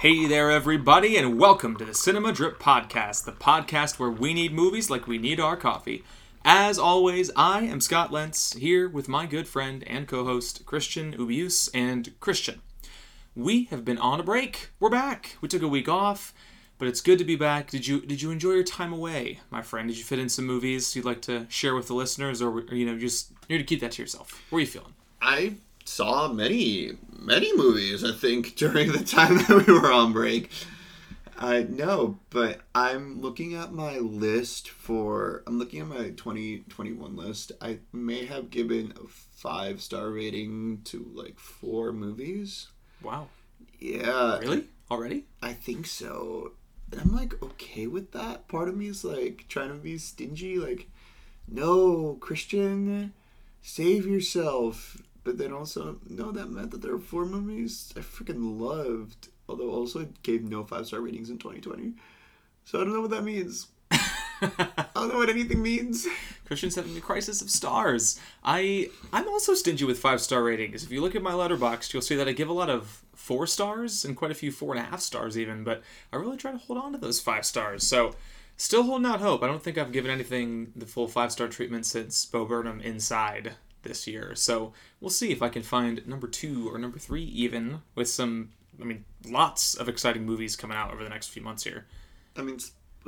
Hey there, everybody, and welcome to the Cinema Drip Podcast, the podcast where we need movies like we need our coffee. As always, I am Scott Lentz, here with my good friend and co host, Christian Ubius. And Christian, we have been on a break. We're back. We took a week off, but it's good to be back. Did you did you enjoy your time away, my friend? Did you fit in some movies you'd like to share with the listeners, or, or you know, just you're to keep that to yourself? What are you feeling? I saw many, many movies, I think, during the time that we were on break. I know, but I'm looking at my list for. I'm looking at my 2021 list. I may have given a five star rating to like four movies. Wow. Yeah. Really? Already? I think so. And I'm like okay with that. Part of me is like trying to be stingy, like, no, Christian, save yourself. But then also, no, that meant that there were four movies I freaking loved. Although also it gave no five star ratings in 2020. So I don't know what that means. I don't know what anything means. Christian's having a crisis of stars. I I'm also stingy with five star ratings. If you look at my Letterboxd, you'll see that I give a lot of four stars and quite a few four and a half stars even. But I really try to hold on to those five stars. So still holding out hope. I don't think I've given anything the full five star treatment since Bo Burnham Inside this year. So we'll see if I can find number two or number three even with some. I mean, lots of exciting movies coming out over the next few months here. I mean,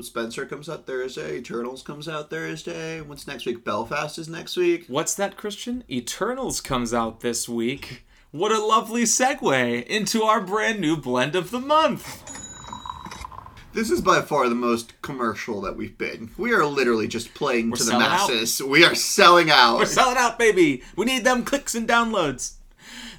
Spencer comes out Thursday. Eternals comes out Thursday. What's next week? Belfast is next week. What's that, Christian? Eternals comes out this week. What a lovely segue into our brand new blend of the month. This is by far the most commercial that we've been. We are literally just playing We're to the selling out. masses. We are selling out. We're selling out, baby. We need them clicks and downloads.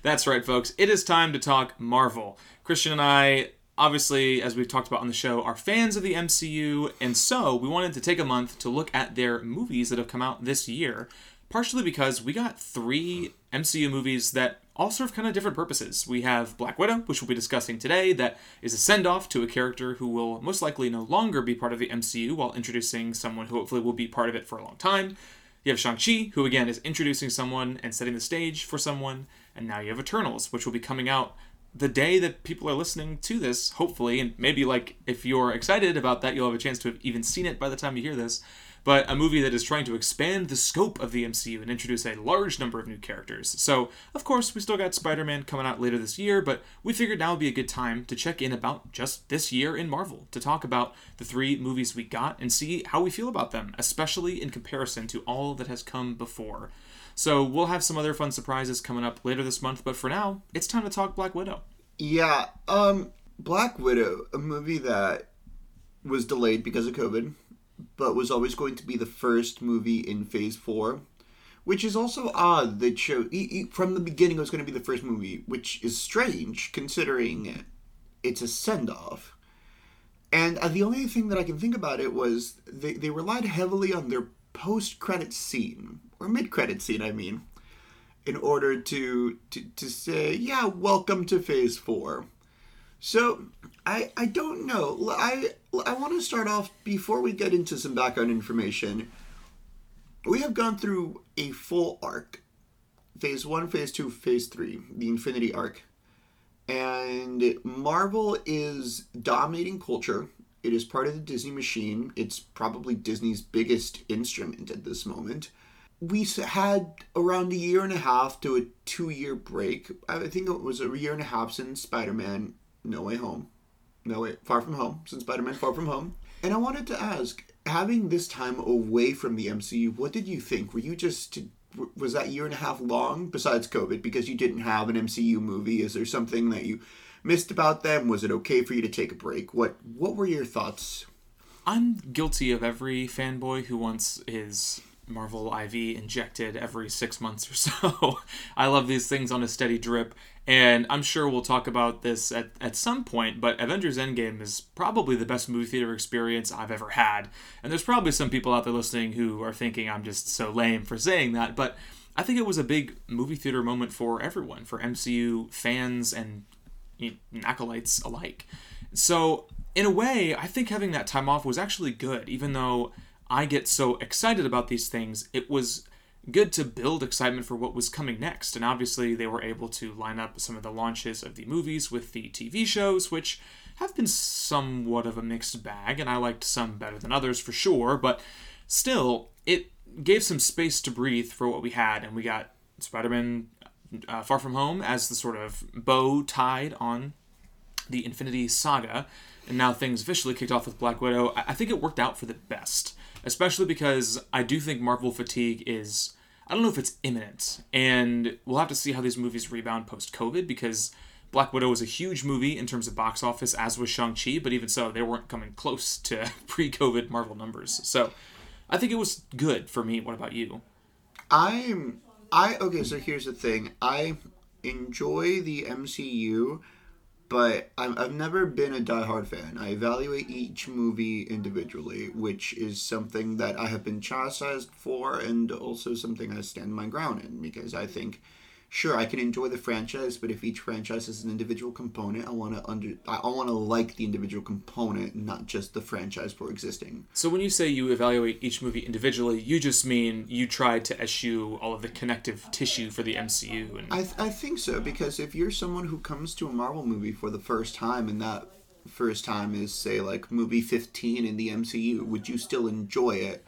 That's right, folks. It is time to talk Marvel. Christian and I, obviously, as we've talked about on the show, are fans of the MCU, and so we wanted to take a month to look at their movies that have come out this year. Partially because we got three MCU movies that all serve kind of different purposes. We have Black Widow, which we'll be discussing today, that is a send off to a character who will most likely no longer be part of the MCU while introducing someone who hopefully will be part of it for a long time. You have Shang-Chi, who again is introducing someone and setting the stage for someone. And now you have Eternals, which will be coming out the day that people are listening to this, hopefully. And maybe, like, if you're excited about that, you'll have a chance to have even seen it by the time you hear this. But a movie that is trying to expand the scope of the MCU and introduce a large number of new characters. So, of course, we still got Spider Man coming out later this year, but we figured now would be a good time to check in about just this year in Marvel, to talk about the three movies we got and see how we feel about them, especially in comparison to all that has come before. So, we'll have some other fun surprises coming up later this month, but for now, it's time to talk Black Widow. Yeah, um, Black Widow, a movie that was delayed because of COVID, but was always going to be the first movie in Phase Four, which is also odd. That show from the beginning it was going to be the first movie, which is strange considering it's a send off. And uh, the only thing that I can think about it was they, they relied heavily on their post credit scene or mid credit scene, I mean, in order to, to to say, yeah, welcome to Phase Four. So I I don't know. I I want to start off before we get into some background information. We have gone through a full arc, Phase One, Phase Two, Phase Three, the Infinity Arc, and Marvel is dominating culture. It is part of the Disney machine. It's probably Disney's biggest instrument at this moment we had around a year and a half to a two year break. I think it was a year and a half since Spider Man No Way Home. No Way Far From Home. Since Spider Man Far From Home. And I wanted to ask, having this time away from the MCU, what did you think? Were you just. Was that year and a half long besides COVID because you didn't have an MCU movie? Is there something that you missed about them? Was it okay for you to take a break? What What were your thoughts? I'm guilty of every fanboy who wants his Marvel IV injected every six months or so. I love these things on a steady drip, and I'm sure we'll talk about this at, at some point, but Avengers Endgame is probably the best movie theater experience I've ever had. And there's probably some people out there listening who are thinking I'm just so lame for saying that, but I think it was a big movie theater moment for everyone, for MCU fans and you know, acolytes alike. So, in a way, I think having that time off was actually good, even though I get so excited about these things. It was good to build excitement for what was coming next. And obviously, they were able to line up some of the launches of the movies with the TV shows, which have been somewhat of a mixed bag, and I liked some better than others for sure, but still, it gave some space to breathe for what we had, and we got Spider Man uh, Far From Home as the sort of bow tied on the Infinity Saga, and now things officially kicked off with Black Widow. I, I think it worked out for the best, especially because I do think Marvel fatigue is. I don't know if it's imminent, and we'll have to see how these movies rebound post COVID because Black Widow was a huge movie in terms of box office, as was Shang-Chi, but even so, they weren't coming close to pre COVID Marvel numbers. So I think it was good for me. What about you? I'm I okay, so here's the thing. I enjoy the MCU, but I'm, I've never been a diehard fan. I evaluate each movie individually, which is something that I have been chastised for, and also something I stand my ground in because I think sure I can enjoy the franchise, but if each franchise is an individual component, I want to under I want to like the individual component, not just the franchise for existing. So when you say you evaluate each movie individually, you just mean you try to eschew all of the connective tissue for the MCU and I th- I think so because if you're someone who comes to a Marvel movie for the first time and that first time is say like movie 15 in the MCU, would you still enjoy it?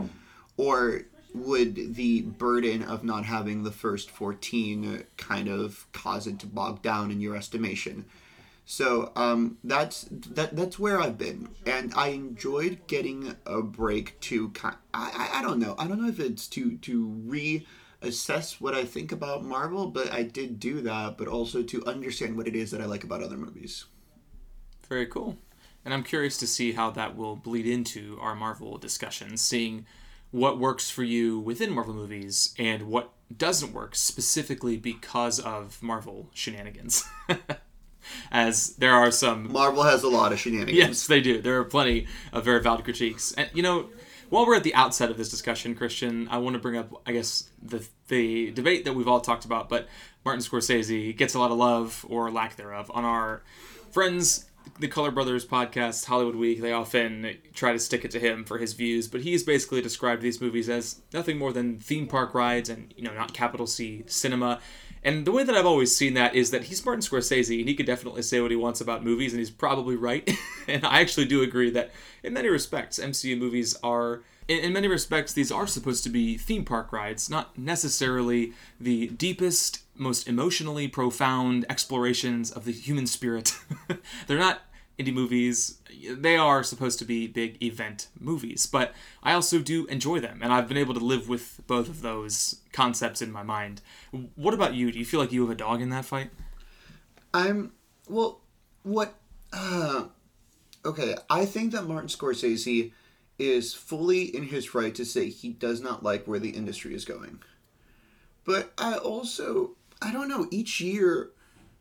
Or would the burden of not having the first 14 kind of cause it to bog down in your estimation? So um, that's that. That's where I've been, and I enjoyed getting a break to. ki- I, I don't know. I don't know if it's to to reassess what I think about Marvel, but I did do that. But also to understand what it is that I like about other movies. Very cool. And I'm curious to see how that will bleed into our Marvel discussions, seeing what works for you within Marvel movies and what doesn't work specifically because of Marvel shenanigans. As there are some Marvel has a lot of shenanigans. Yes, they do. There are plenty of very valid critiques. And you know, while we're at the outset of this discussion, Christian, I want to bring up, I guess, the the debate that we've all talked about, but Martin Scorsese gets a lot of love or lack thereof on our friends. The Color Brothers podcast, Hollywood Week, they often try to stick it to him for his views, but he's basically described these movies as nothing more than theme park rides and, you know, not capital C cinema. And the way that I've always seen that is that he's Martin Scorsese, and he could definitely say what he wants about movies, and he's probably right. and I actually do agree that, in many respects, MCU movies are, in, in many respects, these are supposed to be theme park rides, not necessarily the deepest, most emotionally profound explorations of the human spirit. They're not indie movies. They are supposed to be big event movies, but I also do enjoy them, and I've been able to live with both of those concepts in my mind. What about you? Do you feel like you have a dog in that fight? I'm well. What? Uh, okay, I think that Martin Scorsese is fully in his right to say he does not like where the industry is going. But I also, I don't know. Each year,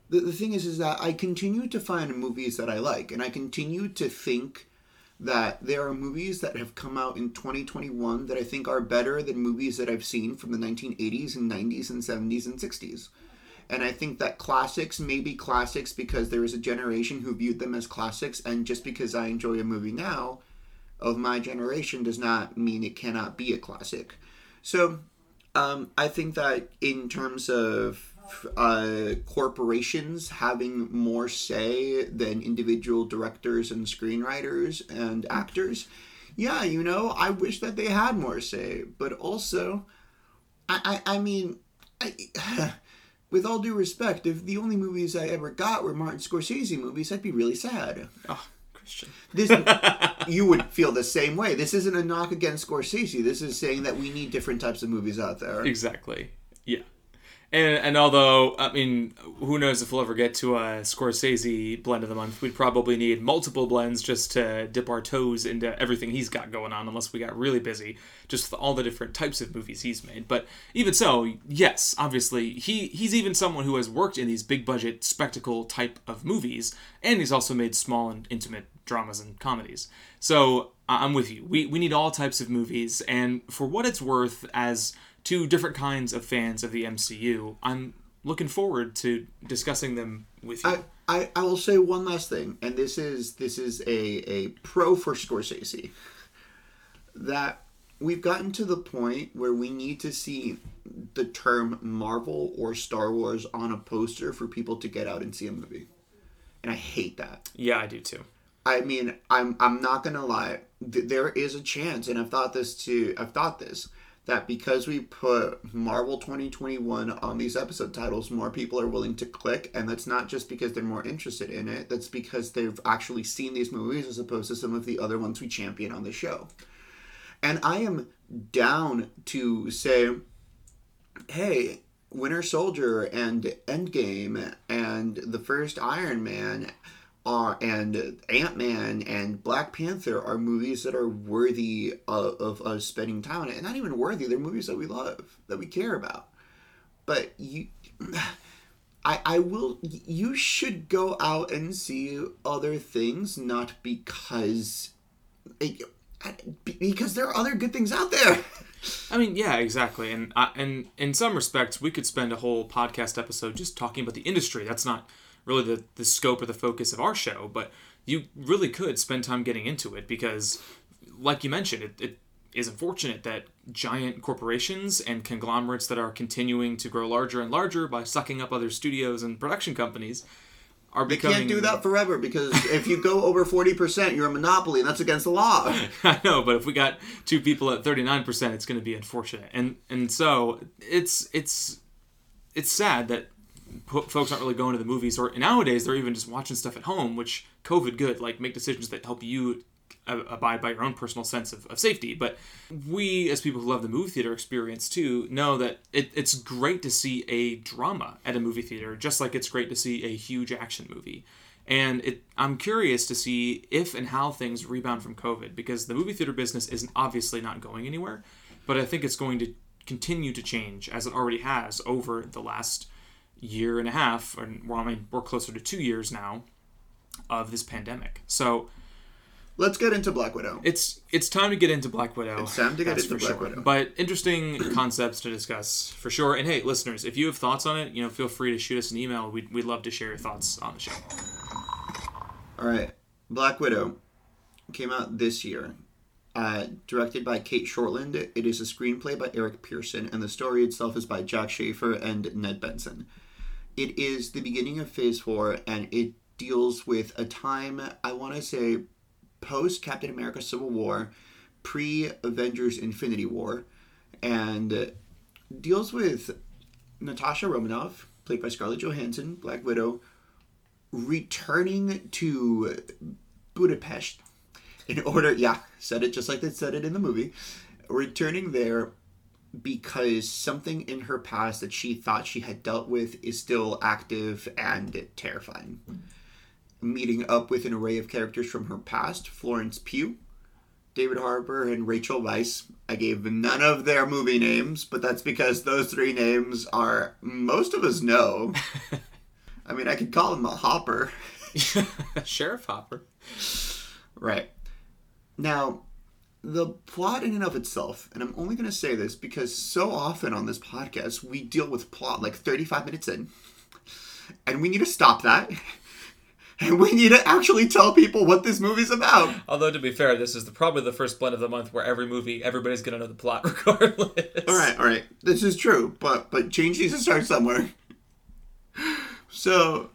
the, the thing is, is that I continue to find movies that I like, and I continue to think that there are movies that have come out in 2021 that I think are better than movies that I've seen from the 1980s and 90s and 70s and 60s. And I think that classics may be classics because there is a generation who viewed them as classics, and just because I enjoy a movie now of my generation does not mean it cannot be a classic. So um, I think that in terms of uh, corporations having more say than individual directors and screenwriters and actors, yeah, you know, I wish that they had more say. But also, I, I, I mean, I, with all due respect, if the only movies I ever got were Martin Scorsese movies, I'd be really sad. Oh, This you would feel the same way. This isn't a knock against Scorsese. This is saying that we need different types of movies out there. Exactly. Yeah. And, and although I mean, who knows if we'll ever get to a Scorsese blend of the month? We'd probably need multiple blends just to dip our toes into everything he's got going on, unless we got really busy, just with all the different types of movies he's made. But even so, yes, obviously he he's even someone who has worked in these big budget spectacle type of movies, and he's also made small and intimate dramas and comedies. So I'm with you. We we need all types of movies, and for what it's worth, as two different kinds of fans of the MCU. I'm looking forward to discussing them with you. I, I, I will say one last thing, and this is this is a, a pro for Scorsese. That we've gotten to the point where we need to see the term Marvel or Star Wars on a poster for people to get out and see a movie. And I hate that. Yeah, I do too. I mean, I'm I'm not gonna lie. Th- there is a chance, and I've thought this too. I've thought this that because we put Marvel 2021 on these episode titles, more people are willing to click, and that's not just because they're more interested in it. That's because they've actually seen these movies as opposed to some of the other ones we champion on the show. And I am down to say, hey, Winter Soldier and Endgame and the first Iron Man are and Ant Man and Black Panther are movies that are worthy of, of us spending time on it. And not even worthy, they're movies that we love, that we care about. But you I, I will you should go out and see other things not because because there are other good things out there. I mean, yeah, exactly. And uh, and in some respects, we could spend a whole podcast episode just talking about the industry. That's not really the, the scope or the focus of our show, but you really could spend time getting into it because, like you mentioned, it, it is unfortunate that giant corporations and conglomerates that are continuing to grow larger and larger by sucking up other studios and production companies are You becoming. can't do that forever because if you go over 40%, you're a monopoly and that's against the law. I know, but if we got two people at thirty nine percent, it's going to be unfortunate, and and so it's it's it's sad that folks aren't really going to the movies, or nowadays they're even just watching stuff at home, which COVID good, like make decisions that help you uh, abide by your own personal sense of, of safety. But we, as people who love the movie theater experience too, know that it, it's great to see a drama at a movie theater, just like it's great to see a huge action movie. And it, I'm curious to see if and how things rebound from COVID because the movie theater business isn't obviously not going anywhere, but I think it's going to continue to change as it already has over the last year and a half, I mean, we're closer to two years now of this pandemic. So Let's get into Black Widow. it's it's time to get into Black Widow. It's time to get into Black sure. Widow. But interesting concepts to discuss for sure. And hey, listeners, if you have thoughts on it, you know, feel free to shoot us an email. We'd, we'd love to share your thoughts on the show. All right. Black Widow came out this year. Uh, directed by Cate Shortland. It is a screenplay by Eric Pearson, and the story itself is by Jac Schaeffer and Ned Benson. It is the beginning of Phase 4, and it deals with a time, I want to say, post Captain America Civil War, pre Avengers Infinity War, and deals with Natasha Romanoff, played by Scarlett Johansson, Black Widow, returning to Budapest in order, yeah, said it just like they said it in the movie, returning there because something in her past that she thought she had dealt with is still active and terrifying. Meeting up with an array of characters from her past Florence Pugh, David Harbour, and Rachel Weisz. I gave none of their movie names, but that's because those three names are most of us know. I mean, I could call him a hopper. Sheriff Hopper. Right. Now, the plot in and of itself, and I'm only going to say this because so often on this podcast we deal with plot like 35 minutes in, and we need to stop that. And we need to actually tell people what this movie's about. Although to be fair, this is the, probably the first blend of the month where every movie everybody's gonna know the plot regardless. All right, all right. This is true, but but change needs to start somewhere. So,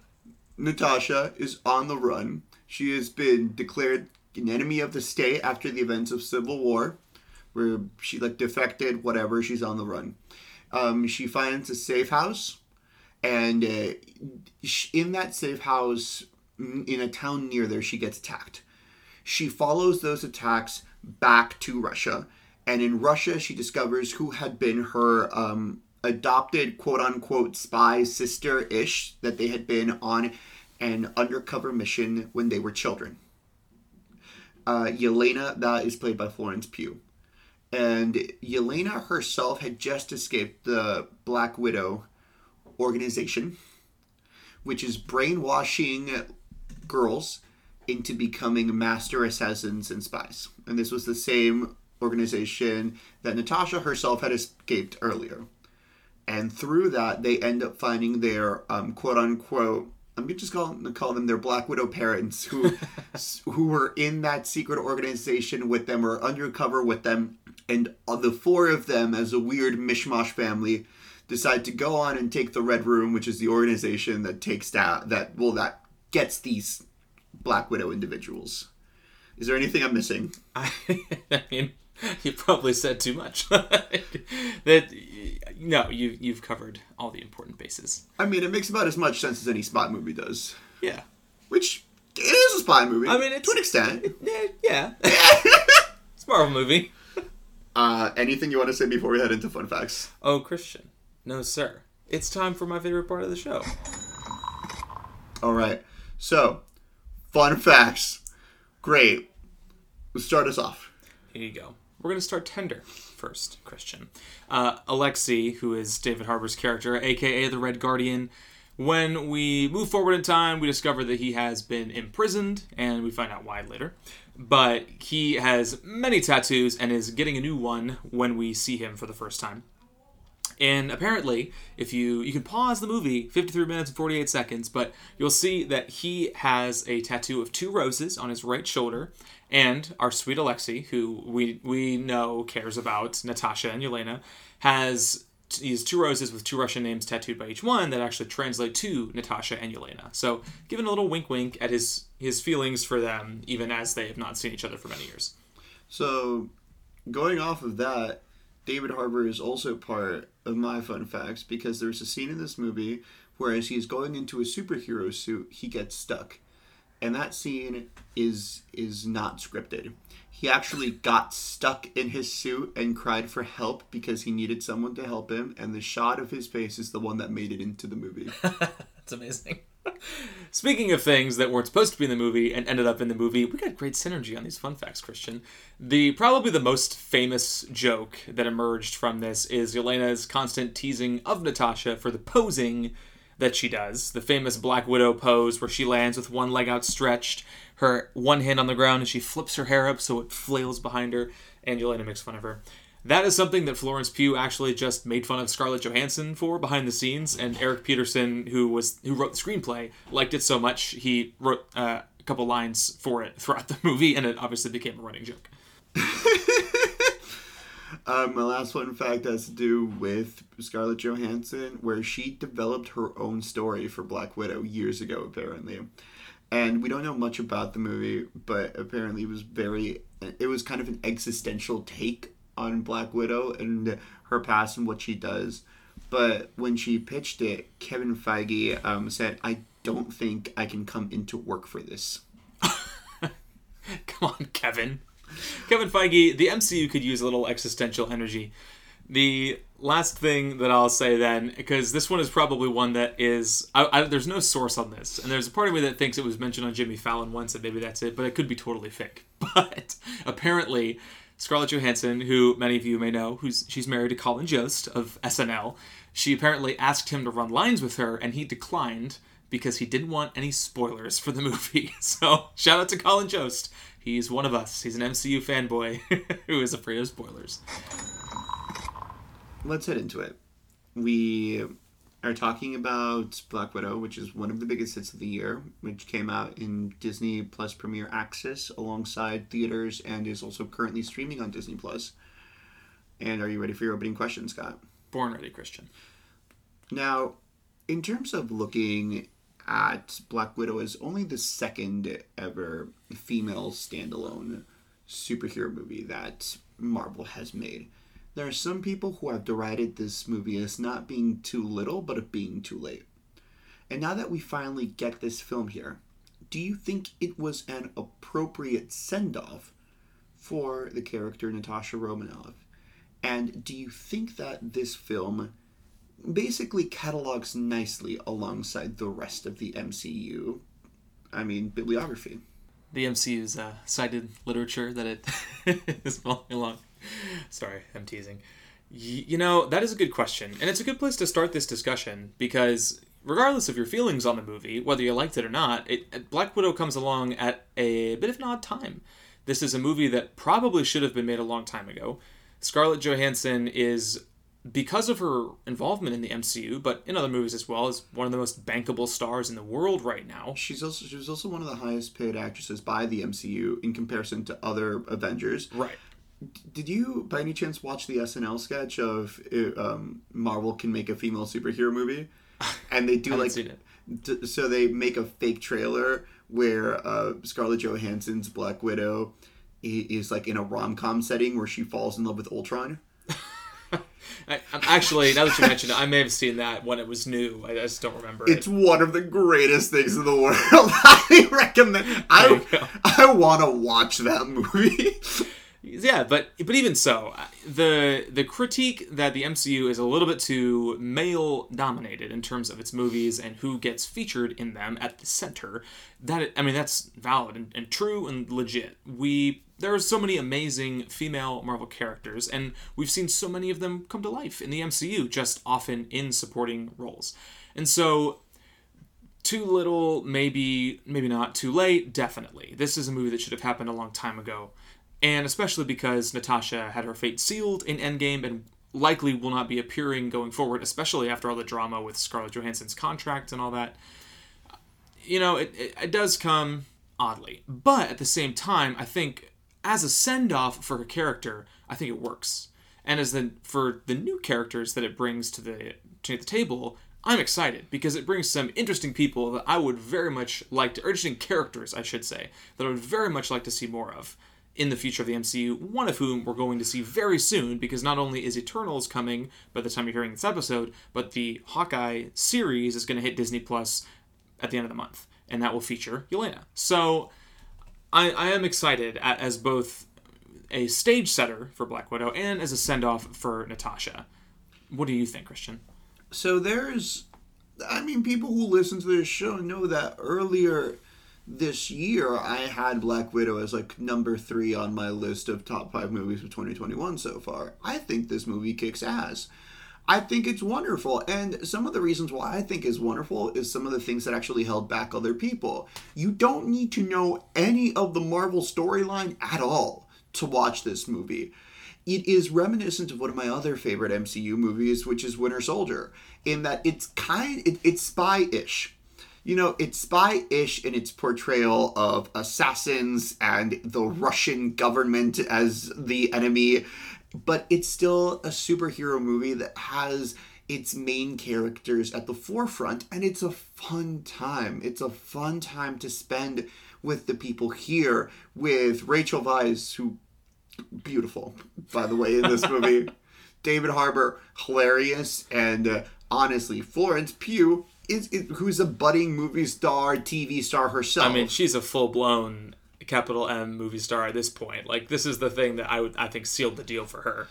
Natasha is on the run. She has been declared an enemy of the state after the events of Civil War, where she like defected, whatever. She's on the run. Um, she finds a safe house, and uh, in that safe house, in a town near there, she gets attacked. She follows those attacks back to Russia, and in Russia, she discovers who had been her um, adopted quote unquote spy sister ish that they had been on an undercover mission when they were children. Uh, Yelena, that is played by Florence Pugh. And Yelena herself had just escaped the Black Widow organization, which is brainwashing girls into becoming master assassins and spies. And this was the same organization that Natasha herself had escaped earlier. And through that, they end up finding their um, quote unquote. I'm just going to call them their Black Widow parents, who who were in that secret organization with them or undercover with them, and the four of them, as a weird mishmash family, decide to go on and take the Red Room, which is the organization that takes that that well that gets these Black Widow individuals. Is there anything I'm missing? I, I mean, you probably said too much. that no, you you've covered all the important bases. I mean, it makes about as much sense as any spy movie does. Yeah. Which it is a spy movie. I mean, it's- to an extent. Yeah. yeah. it's a Marvel movie. Uh, anything you want to say before we head into fun facts? Oh, Christian. No, sir. It's time for my favorite part of the show. All right. So, fun facts. Great. Let's start us off. Here you go. We're going to start tender first, Christian. Uh, Alexei, who is David Harbour's character, aka the Red Guardian, when we move forward in time, we discover that he has been imprisoned, and we find out why later. But he has many tattoos and is getting a new one when we see him for the first time. And apparently, if you you can pause the movie 53 minutes and 48 seconds, but you'll see that he has a tattoo of two roses on his right shoulder. And our sweet Alexei, who we we know cares about Natasha and Yelena, has these two roses with two Russian names tattooed by each one that actually translate to Natasha and Yelena. So, giving a little wink wink at his his feelings for them, even as they have not seen each other for many years. So, going off of that, David Harbour is also part of my fun facts because there's a scene in this movie where as he's going into a superhero suit, he gets stuck. And that scene is is not scripted. He actually got stuck in his suit and cried for help because he needed someone to help him, and the shot of his face is the one that made it into the movie. That's amazing. Speaking of things that weren't supposed to be in the movie and ended up in the movie, we got great synergy on these fun facts, Christian. The probably the most famous joke that emerged from this is Yelena's constant teasing of Natasha for the posing that she does. The famous Black Widow pose where she lands with one leg outstretched, her one hand on the ground, and she flips her hair up so it flails behind her, and Yelena makes fun of her. That is something that Florence Pugh actually just made fun of Scarlett Johansson for behind the scenes, and Eric Peterson, who was who wrote the screenplay, liked it so much he wrote uh, a couple lines for it throughout the movie, and it obviously became a running joke. Um, my last fun fact has to do with Scarlett Johansson, where she developed her own story for Black Widow years ago, apparently. And we don't know much about the movie, but apparently it was very, it was kind of an existential take on Black Widow and her past and what she does. But when she pitched it, Kevin Feige um, said, I don't think I can come into work for this. Come on, Kevin. Kevin Feige, the MCU could use a little existential energy. The last thing that I'll say then, because this one is probably one that is, I, I, there's no source on this, and there's a part of me that thinks it was mentioned on Jimmy Fallon once, and maybe that's it, but it could be totally fake. But apparently, Scarlett Johansson, who many of you may know, who's she's married to Colin Jost of SNL, she apparently asked him to run lines with her, and he declined because he didn't want any spoilers for the movie. So shout out to Colin Jost. He's one of us. He's an MCU fanboy who is afraid of spoilers. let's head into it. We are talking about Black Widow, which is one of the biggest hits of the year, which came out in Disney Plus Premier Access alongside theaters and is also currently streaming on Disney Plus. And are you ready for your opening question, Scott? Born ready, Christian. Now, in terms of looking at Black Widow as only the second ever female standalone superhero movie that Marvel has made, there are some people who have derided this movie as not being too little, but of being too late. And now that we finally get this film here, do you think it was an appropriate send off for the character Natasha Romanoff? And do you think that this film basically catalogs nicely alongside the rest of the MCU. I mean, bibliography. The MCU's uh, cited literature that it is following along. Sorry, I'm teasing. You know, that is a good question. And it's a good place to start this discussion because regardless of your feelings on the movie, whether you liked it or not, it, Black Widow comes along at a bit of an odd time. This is a movie that probably should have been made a long time ago. Scarlett Johansson is because of her involvement in the MCU, but in other movies as well, is one of the most bankable stars in the world right now. She's also she was also one of the highest paid actresses by the MCU in comparison to other Avengers. Right. Did you, by any chance, watch the SNL sketch of um, Marvel can make a female superhero movie? And they do like, seen it. d- so they make a fake trailer where uh, Scarlett Johansson's Black Widow is like in a rom com setting where she falls in love with Ultron. I, I'm actually, now that you mentioned it, I may have seen that when it was new. I just don't remember It's it. one of the greatest things in the world. I recommend. I. I want to watch that movie. Yeah, but but even so, the the critique that the MCU is a little bit too male dominated in terms of its movies and who gets featured in them at the center. That I mean, that's valid and, and true and legit. We there are so many amazing female Marvel characters, and we've seen so many of them come to life in the MCU, just often in supporting roles. And so too little, maybe maybe not. Too late, definitely. This is a movie that should have happened a long time ago, and especially because Natasha had her fate sealed in Endgame and likely will not be appearing going forward, especially after all the drama with Scarlett Johansson's contract and all that. You know, it, it, it does come oddly, but at the same time, I think as a send off for her character, I think it works. And as the for the new characters that it brings to the to the table, I'm excited because it brings some interesting people that I would very much like to, or interesting characters, I should say, that I would very much like to see more of in the future of the MCU. One of whom we're going to see very soon because not only is Eternals coming by the time you're hearing this episode, but the Hawkeye series is going to hit Disney Plus at the end of the month, and that will feature Yelena. So I, I am excited as both a stage setter for Black Widow and as a send off for Natasha. What do you think, Christian? So there's, I mean, people who listen to this show know that earlier this year I had Black Widow as like number three on my list of top five movies of 2021 so far. I think this movie kicks ass. I think it's wonderful. And some of the reasons why I think is wonderful is some of the things that actually held back other people. You don't need to know any of the Marvel storyline at all to watch this movie. It is reminiscent of one of my other favorite MCU movies, which is Winter Soldier, in that it's kind it, it's spy-ish. You know, it's spy-ish in its portrayal of assassins and the Russian government as the enemy, but it's still a superhero movie that has its main characters at the forefront and it's a fun time. It's a fun time to spend with the people here with Rachel Weisz who beautiful by the way in this movie. David Harbour hilarious and uh, honestly Florence Pugh is, is who's a budding movie star, TV star herself. I mean, she's a full blown capital M movie star at this point. Like this is the thing that I would I think sealed the deal for her.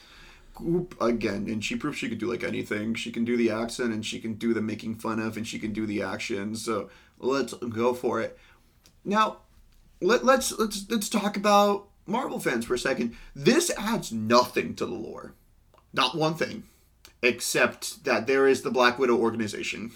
Again, and she proved she could do like anything. She can do the accent, and she can do the making fun of, and she can do the action. So let's go for it. Now, let, let's let's let's talk about Marvel fans for a second. This adds nothing to the lore, not one thing, except that there is the Black Widow organization.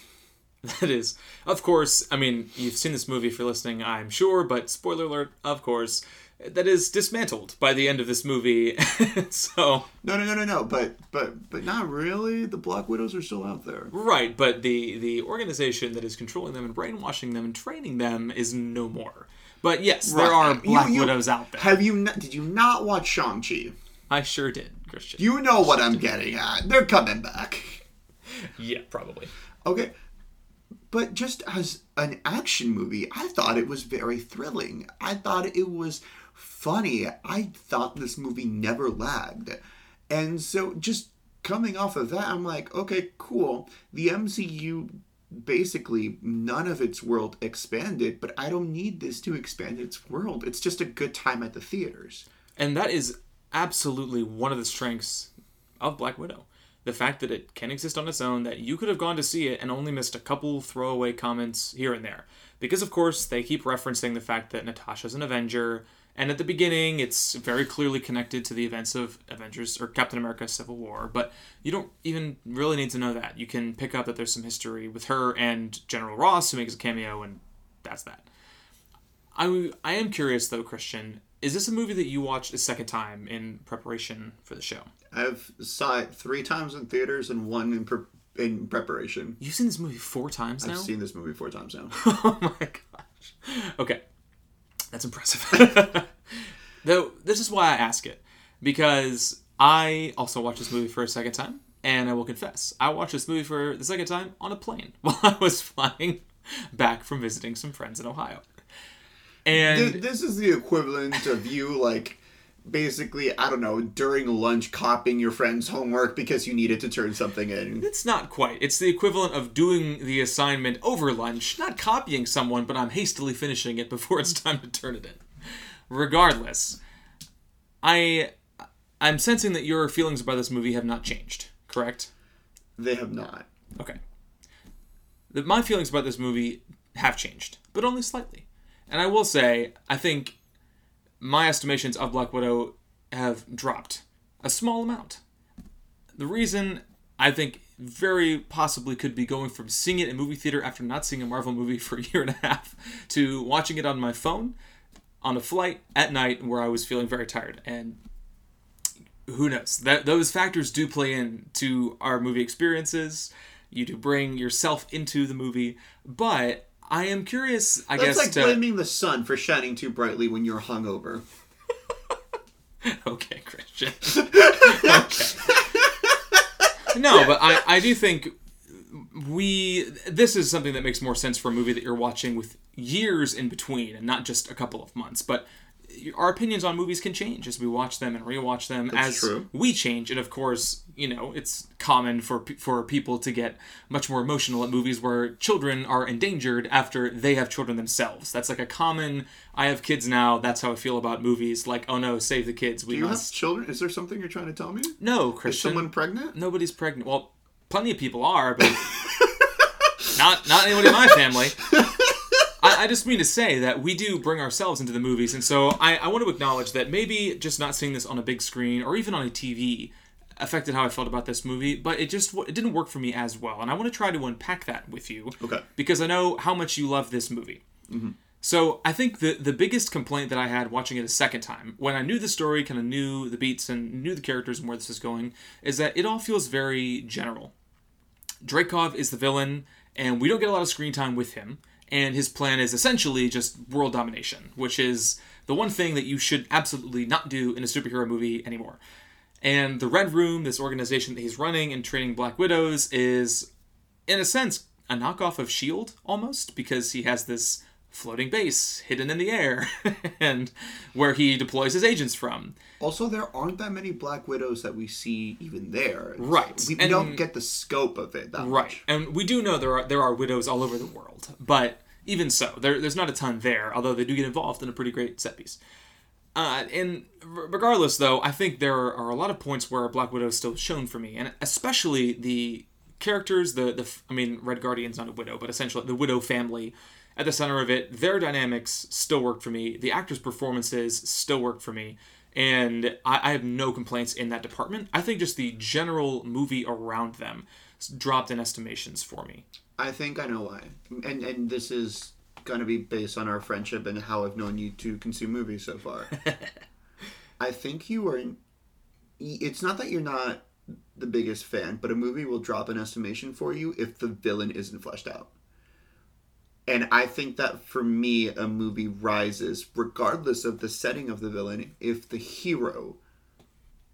That is, of course. I mean, you've seen this movie if you're listening, I'm sure. But spoiler alert, of course, that is dismantled by the end of this movie. so No, no, no, no, no. But but but not really. The Black Widows are still out there. right, but the the organization that is controlling them and brainwashing them and training them is no more. But yes, there are Black You- you- Widows out there. Have you? Not, did you not watch Shang Chi? I sure did, Christian. You know what I'm getting at. They're coming back. yeah, probably. Okay. But just as an action movie, I thought it was very thrilling. I thought it was funny. I thought this movie never lagged. And so just coming off of that, I'm like, okay, cool. The MCU basically none of its world expanded, but I don't need this to expand its world. It's just a good time at the theaters. And that is absolutely one of the strengths of Black Widow. The fact that it can exist on its own, that you could have gone to see it and only missed a couple throwaway comments here and there. Because, of course, they keep referencing the fact that Natasha's an Avenger, and at the beginning, it's very clearly connected to the events of Avengers or Captain America Civil War, but you don't even really need to know that. You can pick up that there's some history with her and General Ross, who makes a cameo, and that's that. I, I am curious though, Christian. Is this a movie that you watched a second time in preparation for the show? I've saw it three times in theaters and one in pre- in preparation. You've seen this movie four times now. I've seen this movie four times now. oh my gosh. Okay, that's impressive. though this is why I ask it. because I also watched this movie for a second time, and I will confess, I watched this movie for the second time on a plane while I was flying back from visiting some friends in Ohio. And Th- this is the equivalent of you like basically I don't know during lunch copying your friend's homework because you needed to turn something in. It's not quite. It's the equivalent of doing the assignment over lunch, not copying someone, but I'm hastily finishing it before it's time to turn it in. Regardless, I I'm sensing that your feelings about this movie have not changed, correct? They have not. Okay. The, my feelings about this movie have changed, but only slightly. And I will say, I think my estimations of Black Widow have dropped a small amount. The reason I think very possibly could be going from seeing it in movie theater after not seeing a Marvel movie for a year and a half to watching it on my phone on a flight at night where I was feeling very tired. And who knows? That those factors do play in to our movie experiences. You do bring yourself into the movie, but I am curious. I That's guess like to, blaming the sun for shining too brightly when you're hungover. okay, Christian. okay. No, but I, I do think we this is something that makes more sense for a movie that you're watching with years in between and not just a couple of months. But our opinions on movies can change as we watch them and rewatch them as true. we change. And of course, you know, it's common for for people to get much more emotional at movies where children are endangered after they have children themselves. That's like a common. I have kids now. That's how I feel about movies. Like, oh no, save the kids. We Do you have children? Is there something you're trying to tell me? No, Christian. Is someone pregnant? Nobody's pregnant. Well, plenty of people are, but not not anyone in my family. I, I just mean to say that we do bring ourselves into the movies, and so I, I want to acknowledge that maybe just not seeing this on a big screen or even on a TV affected how I felt about this movie, but it just it didn't work for me as well, and I want to try to unpack that with you. Okay. Because I know how much you love this movie. Mm-hmm. So I think the the biggest complaint that I had watching it a second time, when I knew the story, kind of knew the beats and knew the characters and where this is going, is that it all feels very general. Dreykov is the villain, and we don't get a lot of screen time with him. And his plan is essentially just world domination, which is the one thing that you should absolutely not do in a superhero movie anymore. And the Red Room, this organization that he's running and training Black Widows, is, in a sense, a knockoff of S.H.I.E.L.D. almost, because he has this floating base hidden in the air and where he deploys his agents from. Also, there aren't that many Black Widows that we see even there. Right. We, And- don't get the scope of it that Right, much. and we do know there are there are widows all over the world, but even so, there, there's not a ton there. Although they do get involved in a pretty great set piece. Uh, and regardless, though, I think there are a lot of points where Black Widow is still shown for me, and especially the characters. The the I mean, Red Guardian's not a widow, but essentially the widow family at the center of it. Their dynamics still worked for me. The actors' performances still worked for me. And I, I have no complaints in that department. I think just the general movie around them dropped in estimations for me. I think I know why. And and this is going to be based on our friendship and how I've known you to consume movies so far. I think you are. It's not that you're not the biggest fan, but a movie will drop an estimation for you if the villain isn't fleshed out. And I think that for me, a movie rises regardless of the setting of the villain if the hero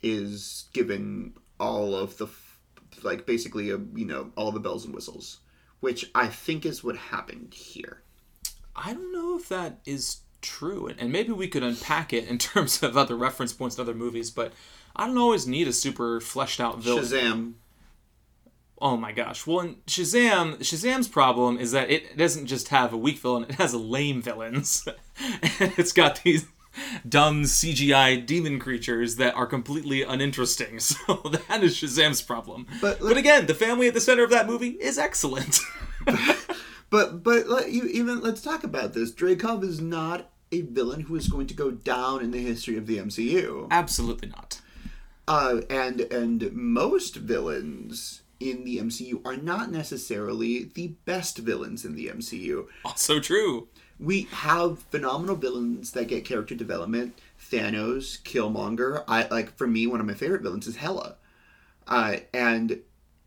is given all of the, like, basically, a, you know, all the bells and whistles, which I think is what happened here. I don't know if that is true, and, maybe we could unpack it in terms of other reference points to other movies, but I don't always need a super fleshed out villain. Shazam. Oh my gosh. Well, in Shazam, Shazam's problem is that it doesn't just have a weak villain, it has lame villains. it's got these dumb CGI demon creatures that are completely uninteresting. So that is Shazam's problem. But- but again, the family at the center of that movie is excellent. But but let you even let's talk about this. Dreykov is not a villain who is going to go down in the history of the MCU. Absolutely not. Uh, and and most villains in the MCU are not necessarily the best villains in the MCU. Also true. We have phenomenal villains that get character development. Thanos, Killmonger. I like for me one of my favorite villains is Hela. Uh, and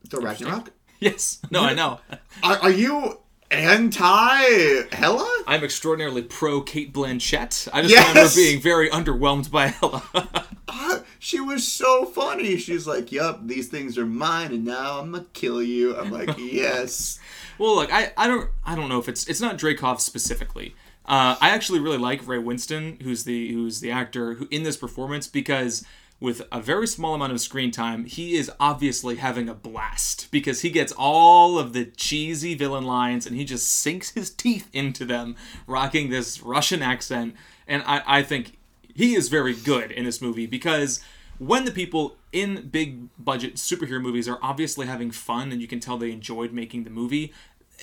Thor Ragnarok. Yes. No, I know. Are, are you anti Hela? I'm extraordinarily pro Cate Blanchett. I just Yes! remember being very underwhelmed by Hela. Uh, she was so funny. She's like, "Yup, these things are mine, and now I'm gonna kill you." I'm like, "Yes." Well, look, I, I don't I don't know if it's it's not Dreykov specifically. Uh, I actually really like Ray Winstone, who's the who's the actor who in this performance because with a very small amount of screen time, he is obviously having a blast because he gets all of the cheesy villain lines and he just sinks his teeth into them, rocking this Russian accent. And I, I think he is very good in this movie because when the people in big budget superhero movies are obviously having fun and you can tell they enjoyed making the movie,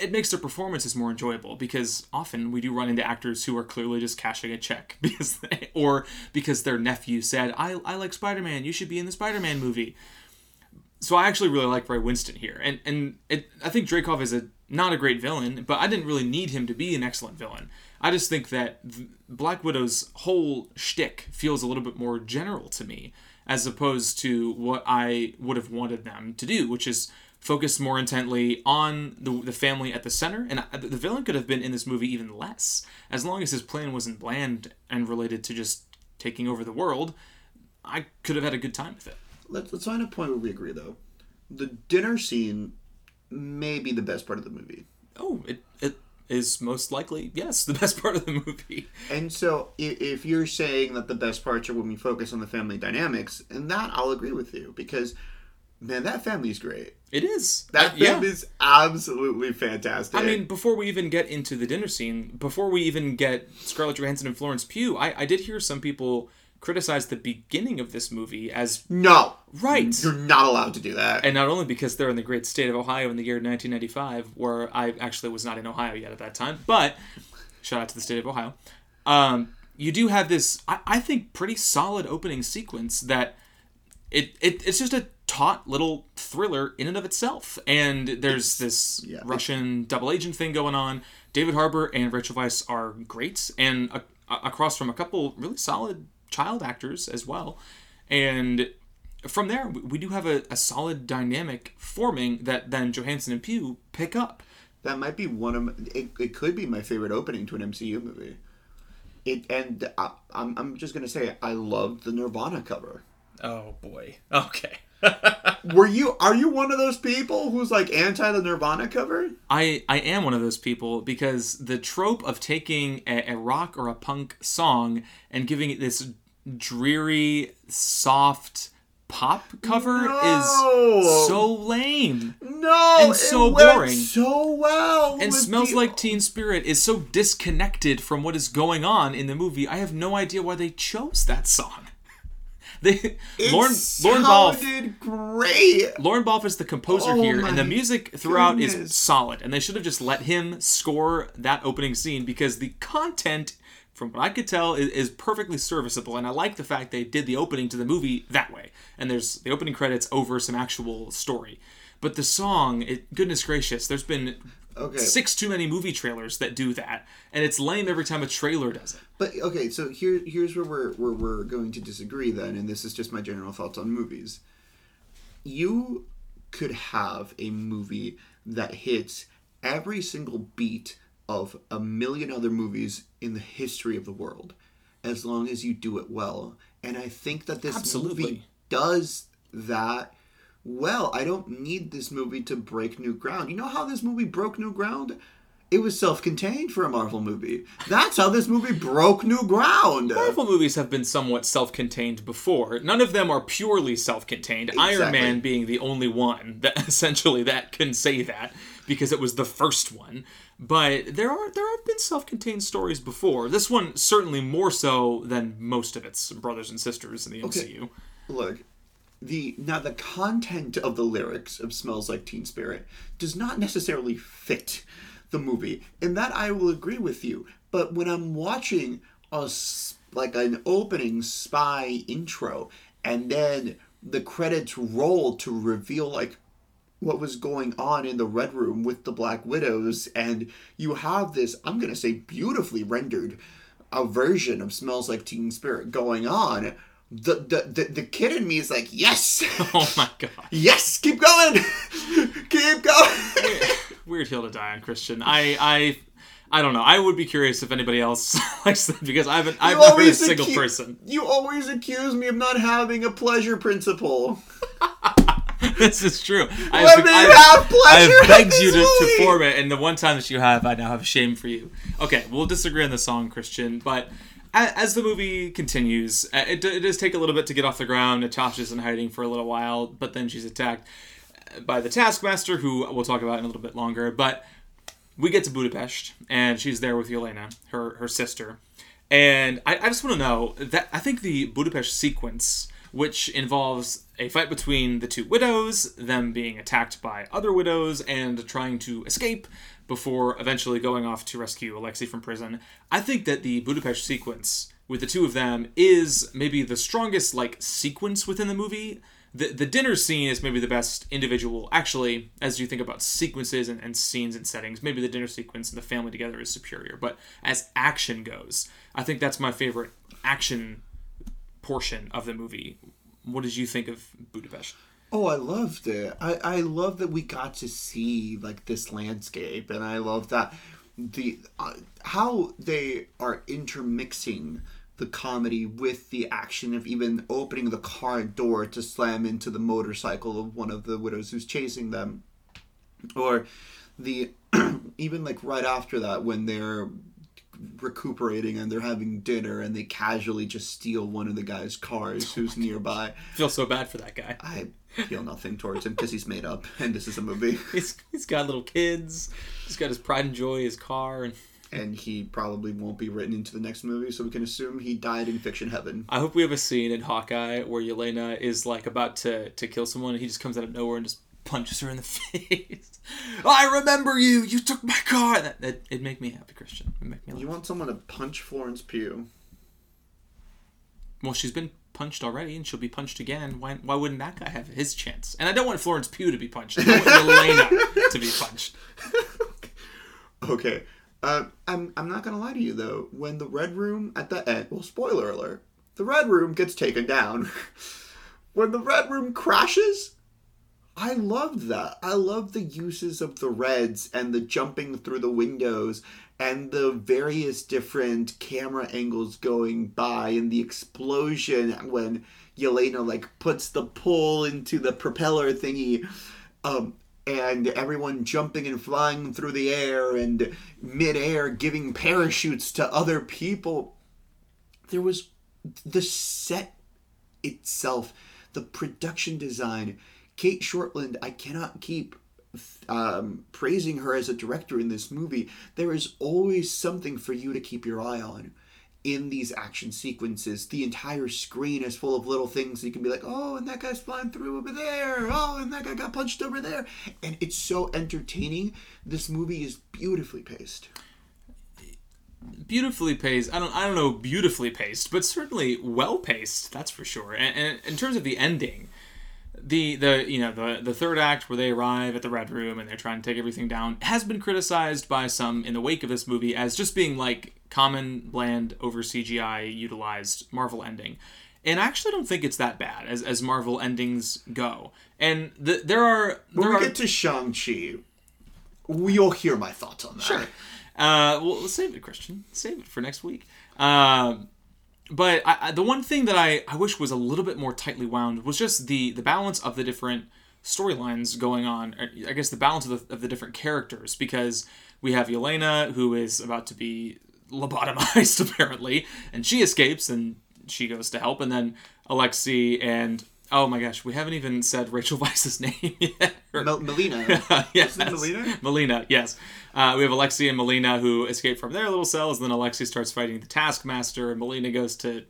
it makes their performances more enjoyable because often we do run into actors who are clearly just cashing a check because they, or because their nephew said I, I like spider-man. You should be in the spider-man movie. So i actually really like Ray Winstone here. And and it, i think Dreykov is a not a great villain but i didn't really need him to be an excellent villain. I just think that black widow's whole shtick feels a little bit more general to me as opposed to what i would have wanted them to do which is focus more intently on the, the family at the center. And the villain could have been in this movie even less. As long as his plan wasn't bland and related to just taking over the world, I could have had a good time with it. Let's, let's find a point where we agree, though. The dinner scene may be the best part of the movie. Oh, it, it is most likely, yes, the best part of the movie. And so if you're saying that the best parts are when we focus on the family dynamics, and that I'll agree with you because man, that family's great. It is. That yeah. film is absolutely fantastic. I mean, before we even get into the dinner scene, before we even get Scarlett Johansson and Florence Pugh, I, I did hear some people criticize the beginning of this movie as no, right. You're not allowed to do that. And not only because they're in the great state of Ohio in the year 1995, where I actually was not in Ohio yet at that time, but shout out to the state of Ohio. Um, you do have this, I, I think, pretty solid opening sequence that it, it it's just a taut little thriller in and of itself. And there's this yeah, Russian double agent thing going on. David Harbour and Rachel Weisz are great, and a, a, across from a couple really solid child actors as well. And from there, we do have a, a solid dynamic forming that then Johansson and Pugh pick up. That might be one of my, it, it could be my favorite opening to an MCU movie. It and I, I'm I'm just gonna say I loved the Nirvana cover. Oh boy. Okay. Were you are you one of those people who's like anti the Nirvana cover? I I am one of those people because the trope of taking a, a rock or a punk song and giving it this dreary, soft pop cover no. is so lame. No, and so boring. So well. And smells the... like Teen Spirit is so disconnected from what is going on in the movie. I have no idea why they chose that song. They it Lorne Lorne Balfe great. Lorne Balfe is the composer oh here, and the music throughout goodness. is solid. And they should have just let him score that opening scene because the content, from what I could tell, is, is perfectly serviceable. And I like the fact they did the opening to the movie that way. And there's the opening credits over some actual story. But the song, it, goodness gracious, there's been okay. six too many movie trailers that do that, and it's lame every time a trailer does it. But okay, so here here's where we're where we're going to disagree then, and this is just my general thoughts on movies. You could have a movie that hits every single beat of a million other movies in the history of the world, as long as you do it well. And I think that this Absolutely. movie does that well, I don't need this movie to break new ground. You know how this movie broke new ground? It was self-contained for a Marvel movie. That's how this movie broke new ground. Marvel movies have been somewhat self-contained before. None of them are purely self-contained. Exactly. Iron Man being the only one that essentially that can say that because it was the first one. But there are there have been self-contained stories before. This one certainly more so than most of its brothers and sisters in the MCU. Look, the now the content of the lyrics of smells like teen spirit does not necessarily fit the movie and that i will agree with you but when i'm watching a like an opening spy intro and then the credits roll to reveal like what was going on in the red room with the black widows and you have this i'm going to say beautifully rendered a version of smells like teen spirit going on the, the the the kid in me is like, yes. Oh my god. yes, keep going, keep going. Weird hill to die on, Christian. I I I don't know. I would be curious if anybody else likes them because I haven't. I've heard a single acu- person. You always accuse me of not having a pleasure principle. this is true. I've, do you I've- have pleasure I've begged you to, to form it, and the one time that you have, I now have shame for you. Okay, we'll disagree on the song, Christian, but as the movie continues, uh, it, it does take a little bit to get off the ground. Natasha's in hiding for a little while, but then she's attacked by the Taskmaster, who we'll talk about in a little bit longer. But we get to Budapest, and she's there with Yelena, her her sister. And I, I just want to know that I think the Budapest sequence, which involves a fight between the two widows, them being attacked by other widows, and trying to escape before eventually going off to rescue Alexei from prison. I think that the Budapest sequence with the two of them is maybe the strongest like sequence within the movie. The, the dinner scene is maybe the best individual. Actually as you think about sequences and, and scenes and settings maybe the dinner sequence and the family together is superior. But as action goes i think that's my favorite action portion of the movie. What did you think of budapest Oh, I loved it. I, I love that we got to see like this landscape, and I love that the uh, how they are intermixing the comedy with the action of even opening the car door to slam into the motorcycle of one of the widows who's chasing them, or the even like right after that when they're recuperating and they're having dinner and they casually just steal one of the guy's cars oh who's nearby. I feel so bad for that guy I feel nothing towards him because he's made up, and this is a movie, he's, he's got little kids he's got his pride and joy his car and and he probably won't be written into the next movie, so we can assume he died in fiction heaven. I hope we have a scene in Hawkeye where Yelena is like about to, to kill someone and he just comes out of nowhere and just punches her in the face. I remember you. You took my car. That, that it'd make me happy, Christian. It'd make me laugh. You want someone to punch Florence Pugh? Well, she's been punched already and she'll be punched again. Why why wouldn't that guy have his chance? And I don't want Florence Pugh to be punched. I want Yelena to be punched. Okay. Uh, I'm I'm not gonna lie to you though. When the red room at the end, well, spoiler alert, the red room gets taken down. when the red room crashes, I loved that. I love the uses of the reds and the jumping through the windows and the various different camera angles going by and the explosion when Yelena like puts the pull into the propeller thingy. Um, and everyone jumping and flying through the air and midair giving parachutes to other people. There was the set itself, the production design. Cate Shortland, I cannot keep um, praising her as a director in this movie. There is always something for you to keep your eye on in these action sequences. The entire screen is full of little things you can be like, oh, and that guy's flying through over there. Oh, and that guy got punched over there. And it's so entertaining. This movie is beautifully paced. beautifully paced. I don't I don't know beautifully paced, but certainly well paced. That's for sure. And, and in terms of the ending, the the you know the the third act where they arrive at the red room and they're trying to take everything down has been criticized by some in the wake of this movie as just being like common bland over CGI utilized Marvel ending. And I actually don't think it's that bad as, as Marvel endings go. And the, there are When there we are get to Shang-Chi, you'll hear my thoughts on that. Sure. Uh, well, let's save it, Christian. Save it for next week. Um, but I, I, the one thing that I, I wish was a little bit more tightly wound was just the the balance of the different storylines going on. Er, I guess the balance of the, of the different characters because we have Yelena who is about to be lobotomized apparently, and she escapes and she goes to help, and then Alexei and oh my gosh, we haven't even said Rachel Weisz's name yet. Mel- Melina. yes. Melina? Melina, yes. Uh, we have Alexei and Melina who escape from their little cells, and then Alexei starts fighting the Taskmaster, and Melina goes to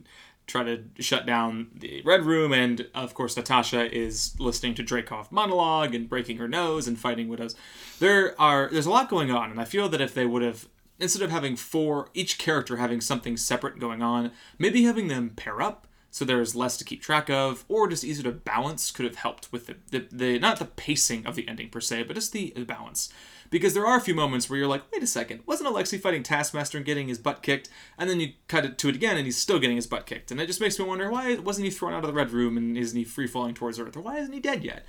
try to shut down the Red Room, and of course Natasha is listening to Dreykov monologue and breaking her nose and fighting widows. There are there's a lot going on, and I feel that if they would have instead of having four each character having something separate going on, maybe having them pair up so there's less to keep track of, or just easier to balance could have helped with the, the, the not the pacing of the ending per se, but just the, the balance. Because there are a few moments where you're like, wait a second, wasn't Alexei fighting Taskmaster and getting his butt kicked? And then you cut it to it again, and he's still getting his butt kicked. And it just makes me wonder, why wasn't he thrown out of the Red Room and isn't he free falling towards Earth? Or why isn't he dead yet?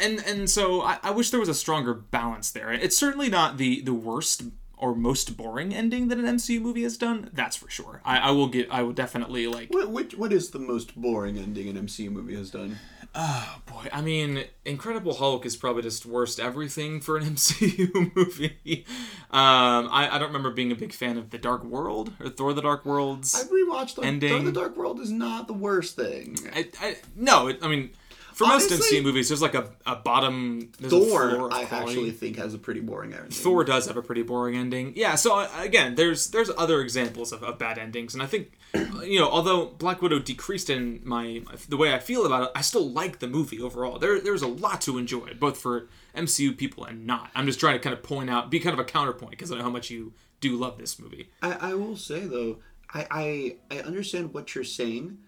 And and so I, I wish there was a stronger balance there. It's certainly not the the worst or most boring ending that an MCU movie has done. That's for sure. I, I will get. I will definitely like. What, what what is the most boring ending an MCU movie has done? Oh boy, I mean, Incredible Hulk is probably just worst everything for an MCU movie. Um, I, I don't remember being a big fan of The Dark World or Thor: The Dark World's. I've rewatched Dark, Ending. Thor: The Dark World is not the worst thing. I, I no, it, I mean, for most Honestly- MCU movies, there's like a, a bottom. There's Thor, of I quality. actually think has a pretty boring ending. Thor does have a pretty boring ending. Yeah, so uh, again, there's there's other examples of, of bad endings, and I think uh, you know, although Black Widow decreased in my the way I feel about it, I still like the movie overall. There there's a lot to enjoy, both for MCU people and not. I'm just trying to kind of point out, be kind of a counterpoint because I know how much you do love this movie. I, I will say though, I, I I understand what you're saying,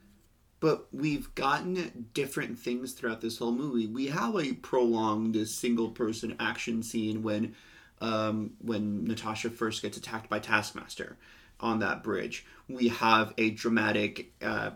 but we've gotten different things throughout this whole movie. We have a prolonged single person action scene when um, when Natasha first gets attacked by Taskmaster on that bridge. We have a dramatic uh,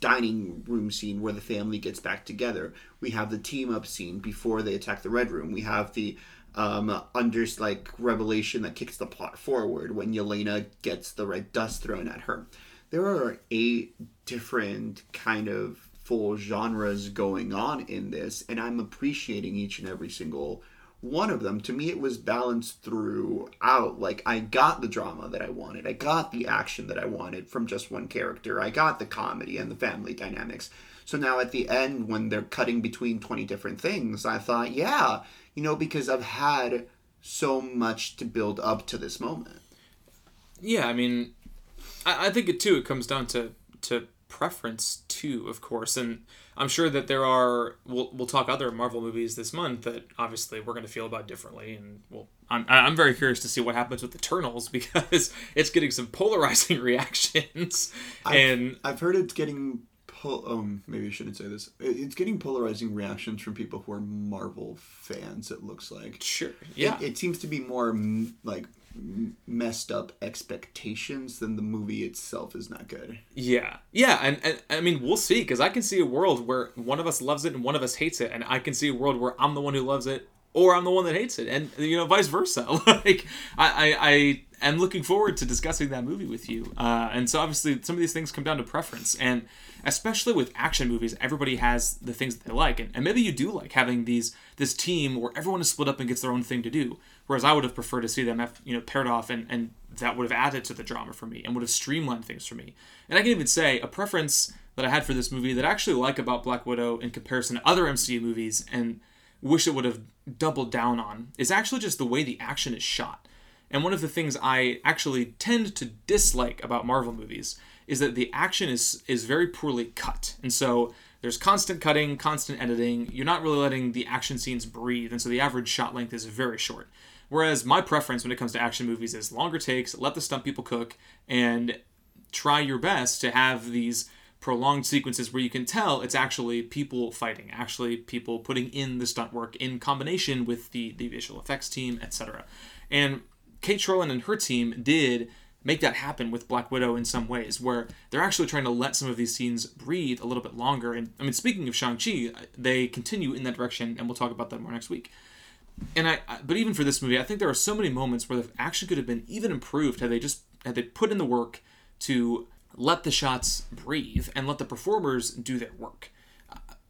dining room scene where the family gets back together. We have the team up scene before they attack the red room. We have the um, under like revelation that kicks the plot forward when Yelena gets the red dust thrown at her. There are eight different kind of full genres going on in this, and I'm appreciating each and every single one of them. To me, it was balanced throughout. Like, I got the drama that I wanted, I got the action that I wanted from just one character, I got the comedy and the family dynamics. So now at the end, when they're cutting between 20 different things, I thought, yeah, you know, because I've had so much to build up to this moment. Yeah, I mean, I, I think it too. It comes down to to preference too, of course, and I'm sure that there are. We'll we'll talk other Marvel movies this month that obviously we're going to feel about differently, and well, I'm I'm very curious to see what happens with Eternals because it's getting some polarizing reactions, and I've heard it's getting. Pol- um, maybe I shouldn't say this. It's getting polarizing reactions from people who are Marvel fans. It looks like. sure, yeah, It, it seems to be more like messed up expectations then the movie itself is not good. Yeah, yeah, and, and I mean we'll see because I can see a world where one of us loves it and one of us hates it, and I can see a world where I'm the one who loves it or I'm the one that hates it, and you know vice versa. like I, I, I am looking forward to discussing that movie with you, uh, and so obviously some of these things come down to preference, and especially with action movies, everybody has the things that they like, and, and maybe you do like having these this team where everyone is split up and gets their own thing to do. Whereas I would have preferred to see them, you know, paired off, and and that would have added to the drama for me and would have streamlined things for me. And I can even say a preference that I had for this movie that I actually like about Black Widow in comparison to other MCU movies and wish it would have doubled down on is actually just the way the action is shot. And one of the things I actually tend to dislike about Marvel movies is that the action is is very poorly cut. And so there's constant cutting, constant editing. You're not really letting the action scenes breathe, and so the average shot length is very short. Whereas my preference when it comes to action movies is longer takes, let the stunt people cook, and try your best to have these prolonged sequences where you can tell it's actually people fighting, actually people putting in the stunt work in combination with the, the visual effects team, etc. And Cate Shortland and her team did make that happen with Black Widow in some ways, where they're actually trying to let some of these scenes breathe a little bit longer. And I mean, speaking of Shang-Chi, they continue in that direction, and we'll talk about that more next week. And I, but even for this movie, I think there are so many moments where the action could have been even improved had they just had they put in the work to let the shots breathe and let the performers do their work.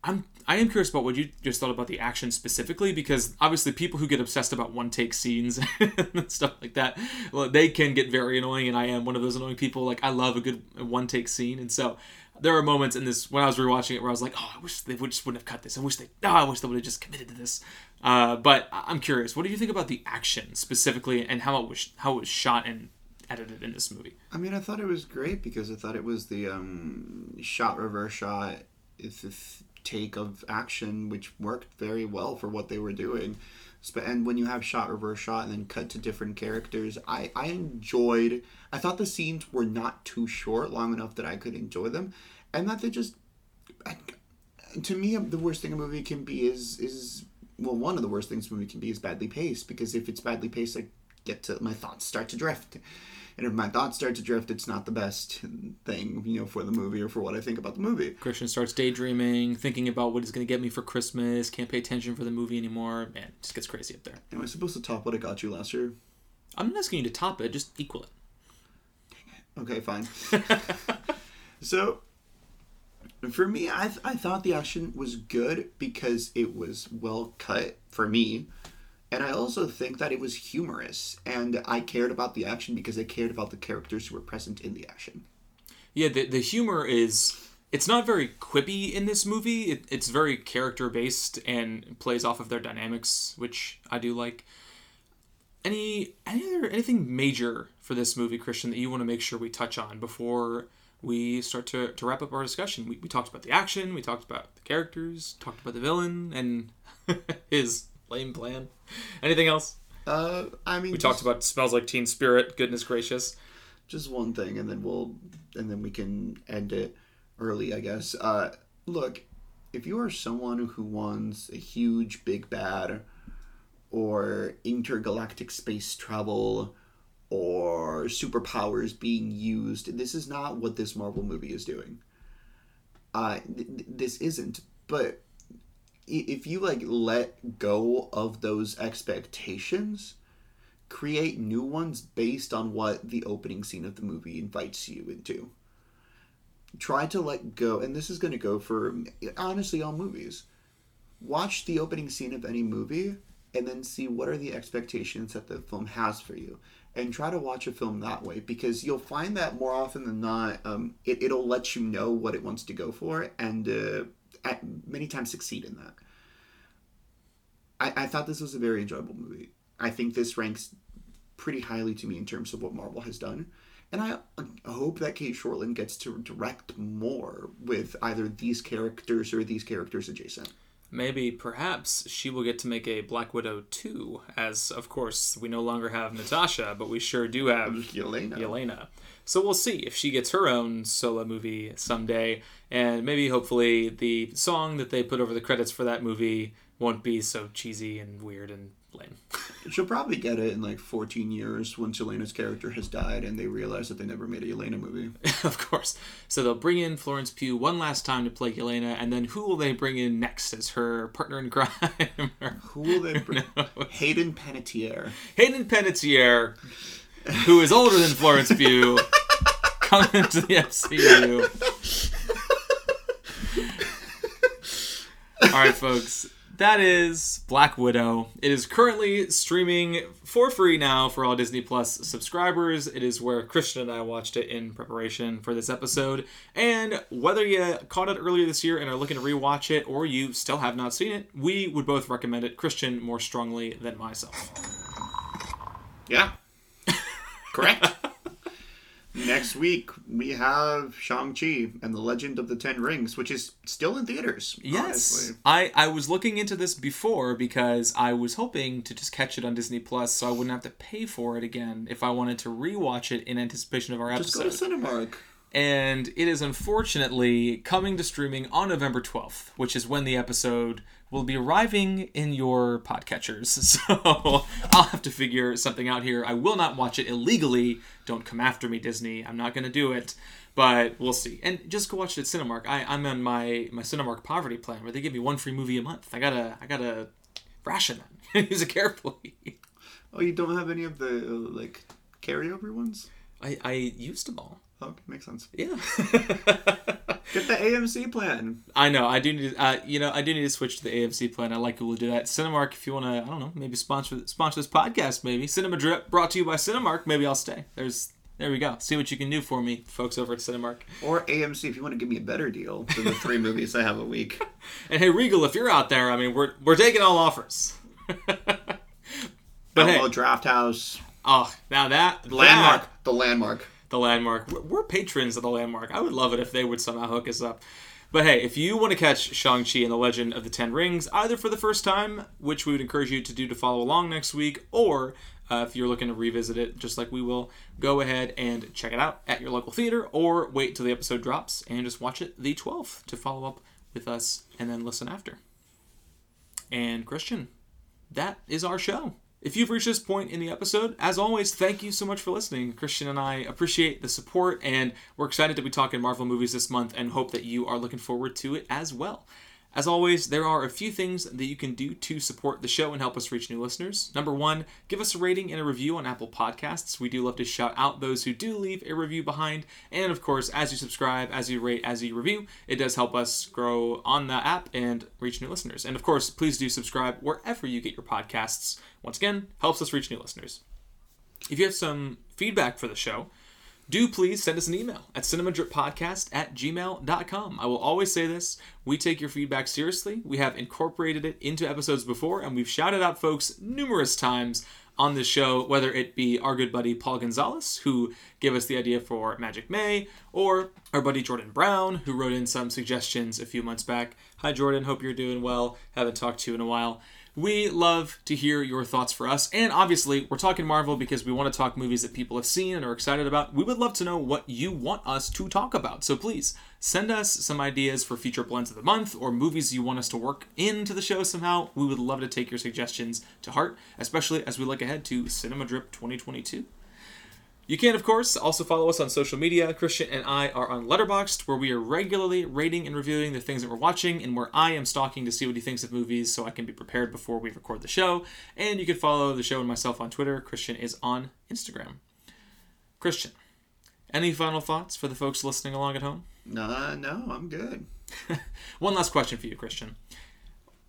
I'm I am curious about what you just thought about the action specifically because obviously people who get obsessed about one take scenes and stuff like that, well, they can get very annoying, and I am one of those annoying people. Like I love a good one take scene, and so there are moments in this when I was rewatching it where I was like, oh, I wish they would just wouldn't have cut this. I wish they, oh, I wish they would have just committed to this. Uh, but I'm curious, what do you think about the action specifically and how it was how it was shot and edited in this movie? I mean, I thought it was great because I thought it was the um, shot reverse shot, it's this take of action, which worked very well for what they were doing. And when you have shot reverse shot and then cut to different characters, I, I enjoyed. I thought the scenes were not too short, long enough that I could enjoy them, and that they just. To me, the worst thing a movie can be is is well, one of the worst things a movie can be is badly paced because if it's badly paced, I get to my thoughts start to drift. And if my thoughts start to drift, it's not the best thing, you know, for the movie or for what I think about the movie. Christian starts daydreaming, thinking about what he's going to get me for Christmas, can't pay attention for the movie anymore. Man, it just gets crazy up there. Am I supposed to top what I got you last year? I'm not asking you to top it, just equal it. Okay, fine. so, for me, I, th- I thought the action was good because it was well cut for me. And I also think that it was humorous. And I cared about the action because I cared about the characters who were present in the action. Yeah, the, the humor is. It's not very quippy in this movie. It, it's very character based and plays off of their dynamics, which I do like. Any any other anything major for this movie, Christian, that you want to make sure we touch on before we start to, to wrap up our discussion? We, we talked about the action, we talked about the characters, talked about the villain and his lame plan. Anything else? Uh, I mean, We talked about smells like Teen Spirit. Goodness gracious. just one thing and then we'll and then we can end it early i guess uh look if you are someone who wants a huge big bad or intergalactic space travel or superpowers being used this is not what this marvel movie is doing uh th- th- this isn't but if you like let go of those expectations create new ones based on what the opening scene of the movie invites you into. Try to let go, and this is going to go for honestly all movies. Watch the opening scene of any movie and then see what are the expectations that the film has for you. And try to watch a film that way because you'll find that more often than not, um, it, it'll let you know what it wants to go for and uh, at, many times succeed in that. I, I thought this was a very enjoyable movie. I think this ranks pretty highly to me in terms of what Marvel has done. And I I hope that Cate Shortland gets to direct more with either these characters or these characters adjacent. Maybe, perhaps, she will get to make a Black Widow 2, as, of course, we no longer have Natasha, but we sure do have Yelena. Yelena. So we'll see if she gets her own solo movie someday, and maybe, hopefully, the song that they put over the credits for that movie won't be so cheesy and weird and lame. She'll probably get it in like 14 years once Yelena's character has died and they realize that they never made a Yelena movie. of course. So they'll bring in Florence Pugh one last time to play Yelena, and then who will they bring in next as her partner in crime? Who will they bring? Hayden Panettiere. Hayden Panettiere, who is older than Florence Pugh, coming to the MCU. All right, folks. That is Black Widow. It is currently streaming for free now for all Disney Plus subscribers. It is where Christian and I watched it in preparation for this episode. And whether you caught it earlier this year and are looking to rewatch it, or you still have not seen it, we would both recommend it. Christian more strongly than myself. Yeah. Correct. Next week we have Shang-Chi and the Legend of the Ten Rings, which is still in theaters. Yes. honestly. I, I was looking into this before because I was hoping to just catch it on Disney Plus so I wouldn't have to pay for it again if I wanted to rewatch it in anticipation of our episode. Just go to Cinemark. and it is unfortunately coming to streaming on November 12th, which is when the episode will be arriving in your podcatchers. So I'll have to figure something out here. I will not watch it illegally. Don't come after me, Disney. I'm not going to do it. But we'll see. And just go watch it at Cinemark. I, I'm on my, my Cinemark poverty plan where they give me one free movie a month. I gotta I gotta ration that. Use it carefully. Oh, you don't have any of the uh, like carryover ones? I, I used them all. Oh, okay, makes sense. Yeah. Get the AMC plan. I know. I do need. To, uh, you know, I do need to switch to the AMC plan. I like people to do that. Cinemark, if you want to, I don't know, maybe sponsor sponsor this podcast. Maybe Cinema Drip brought to you by Cinemark. Maybe I'll stay. There's there we go. See what you can do for me, folks over at Cinemark. Or AMC if you want to give me a better deal than the three movies I have a week. And hey, Regal, if you're out there, I mean, we're we're taking all offers. but hey, Outlaw Draft House. oh, now that Landmark. that- The Landmark. The landmark. We're, patrons of the landmark. I would love it if they would somehow hook us up. But hey, if you want to catch Shang-Chi and the Legend of the Ten Rings, either for the first time, which we would encourage you to do to follow along next week, or uh, if you're looking to revisit it, just like we will, go ahead and check it out at your local theater, or wait till the episode drops and just watch it the 12th to follow up with us and then listen after. And Christian, that is our show. If you've reached this point in the episode, as always, thank you so much for listening. Christian and I appreciate the support, and we're excited to be talking Marvel movies this month and hope that you are looking forward to it as well. As always, there are a few things that you can do to support the show and help us reach new listeners. Number one, give us a rating and a review on Apple Podcasts. We do love to shout out those who do leave a review behind. And of course, as you subscribe, as you rate, as you review, it does help us grow on the app and reach new listeners. And of course, please do subscribe wherever you get your podcasts. Once again, helps us reach new listeners. If you have some feedback for the show, do please send us an email at cinemadrippodcast at gmail.com. I will always say this we take your feedback seriously. We have incorporated it into episodes before, and we've shouted out folks numerous times on this show, whether it be our good buddy Paul Gonzalez, who gave us the idea for Magic May, or our buddy Jordan Brown, who wrote in some suggestions a few months back. Hi, Jordan. Hope you're doing well. Haven't talked to you in a while. We love to hear your thoughts for us. And obviously, we're talking Marvel because we want to talk movies that people have seen and are excited about. We would love to know what you want us to talk about. So please send us some ideas for future blends of the month or movies you want us to work into the show somehow. We would love to take your suggestions to heart, especially as we look ahead to Cinema Drip 2022. You can, of course, also follow us on social media. Christian and I are on Letterboxd, where we are regularly rating and reviewing the things that we're watching, and where I am stalking to see what he thinks of movies so I can be prepared before we record the show. And you can follow the show and myself on Twitter. Christian is on Instagram. Christian, any final thoughts for the folks listening along at home? Nah, no, I'm good. One last question for you, Christian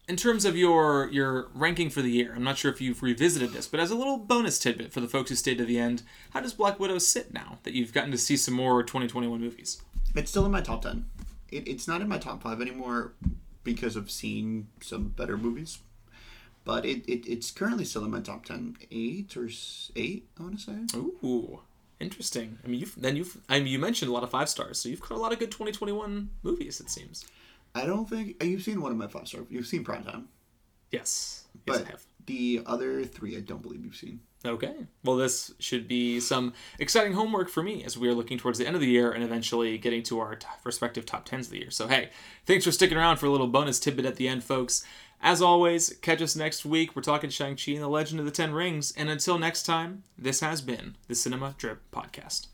in terms of your your ranking for the year, I'm not sure if you've revisited this, but as a little bonus tidbit for the folks who stayed to the end, how does Black Widow sit now that you've gotten to see some more 2021 movies? It's still in my top ten. It, it's not in my top five anymore because of seeing some better movies, but it, it it's currently still in my top ten, eight or eight. I want to say. Ooh, interesting. I mean, you've then you've I mean, you mentioned a lot of five stars, so you've got a lot of good 2021 movies. It seems. I don't think uh, you've seen one of my five star. You've seen Primetime. Yes. Yes, But I have. the other three, I don't believe you've seen. Okay. Well, this should be some exciting homework for me as we are looking towards the end of the year and eventually getting to our t- respective top tens of the year. So, hey, thanks for sticking around for a little bonus tidbit at the end, folks. As always, catch us next week. We're talking Shang-Chi and the Legend of the Ten Rings. And until next time, this has been the Cinema Drip Podcast.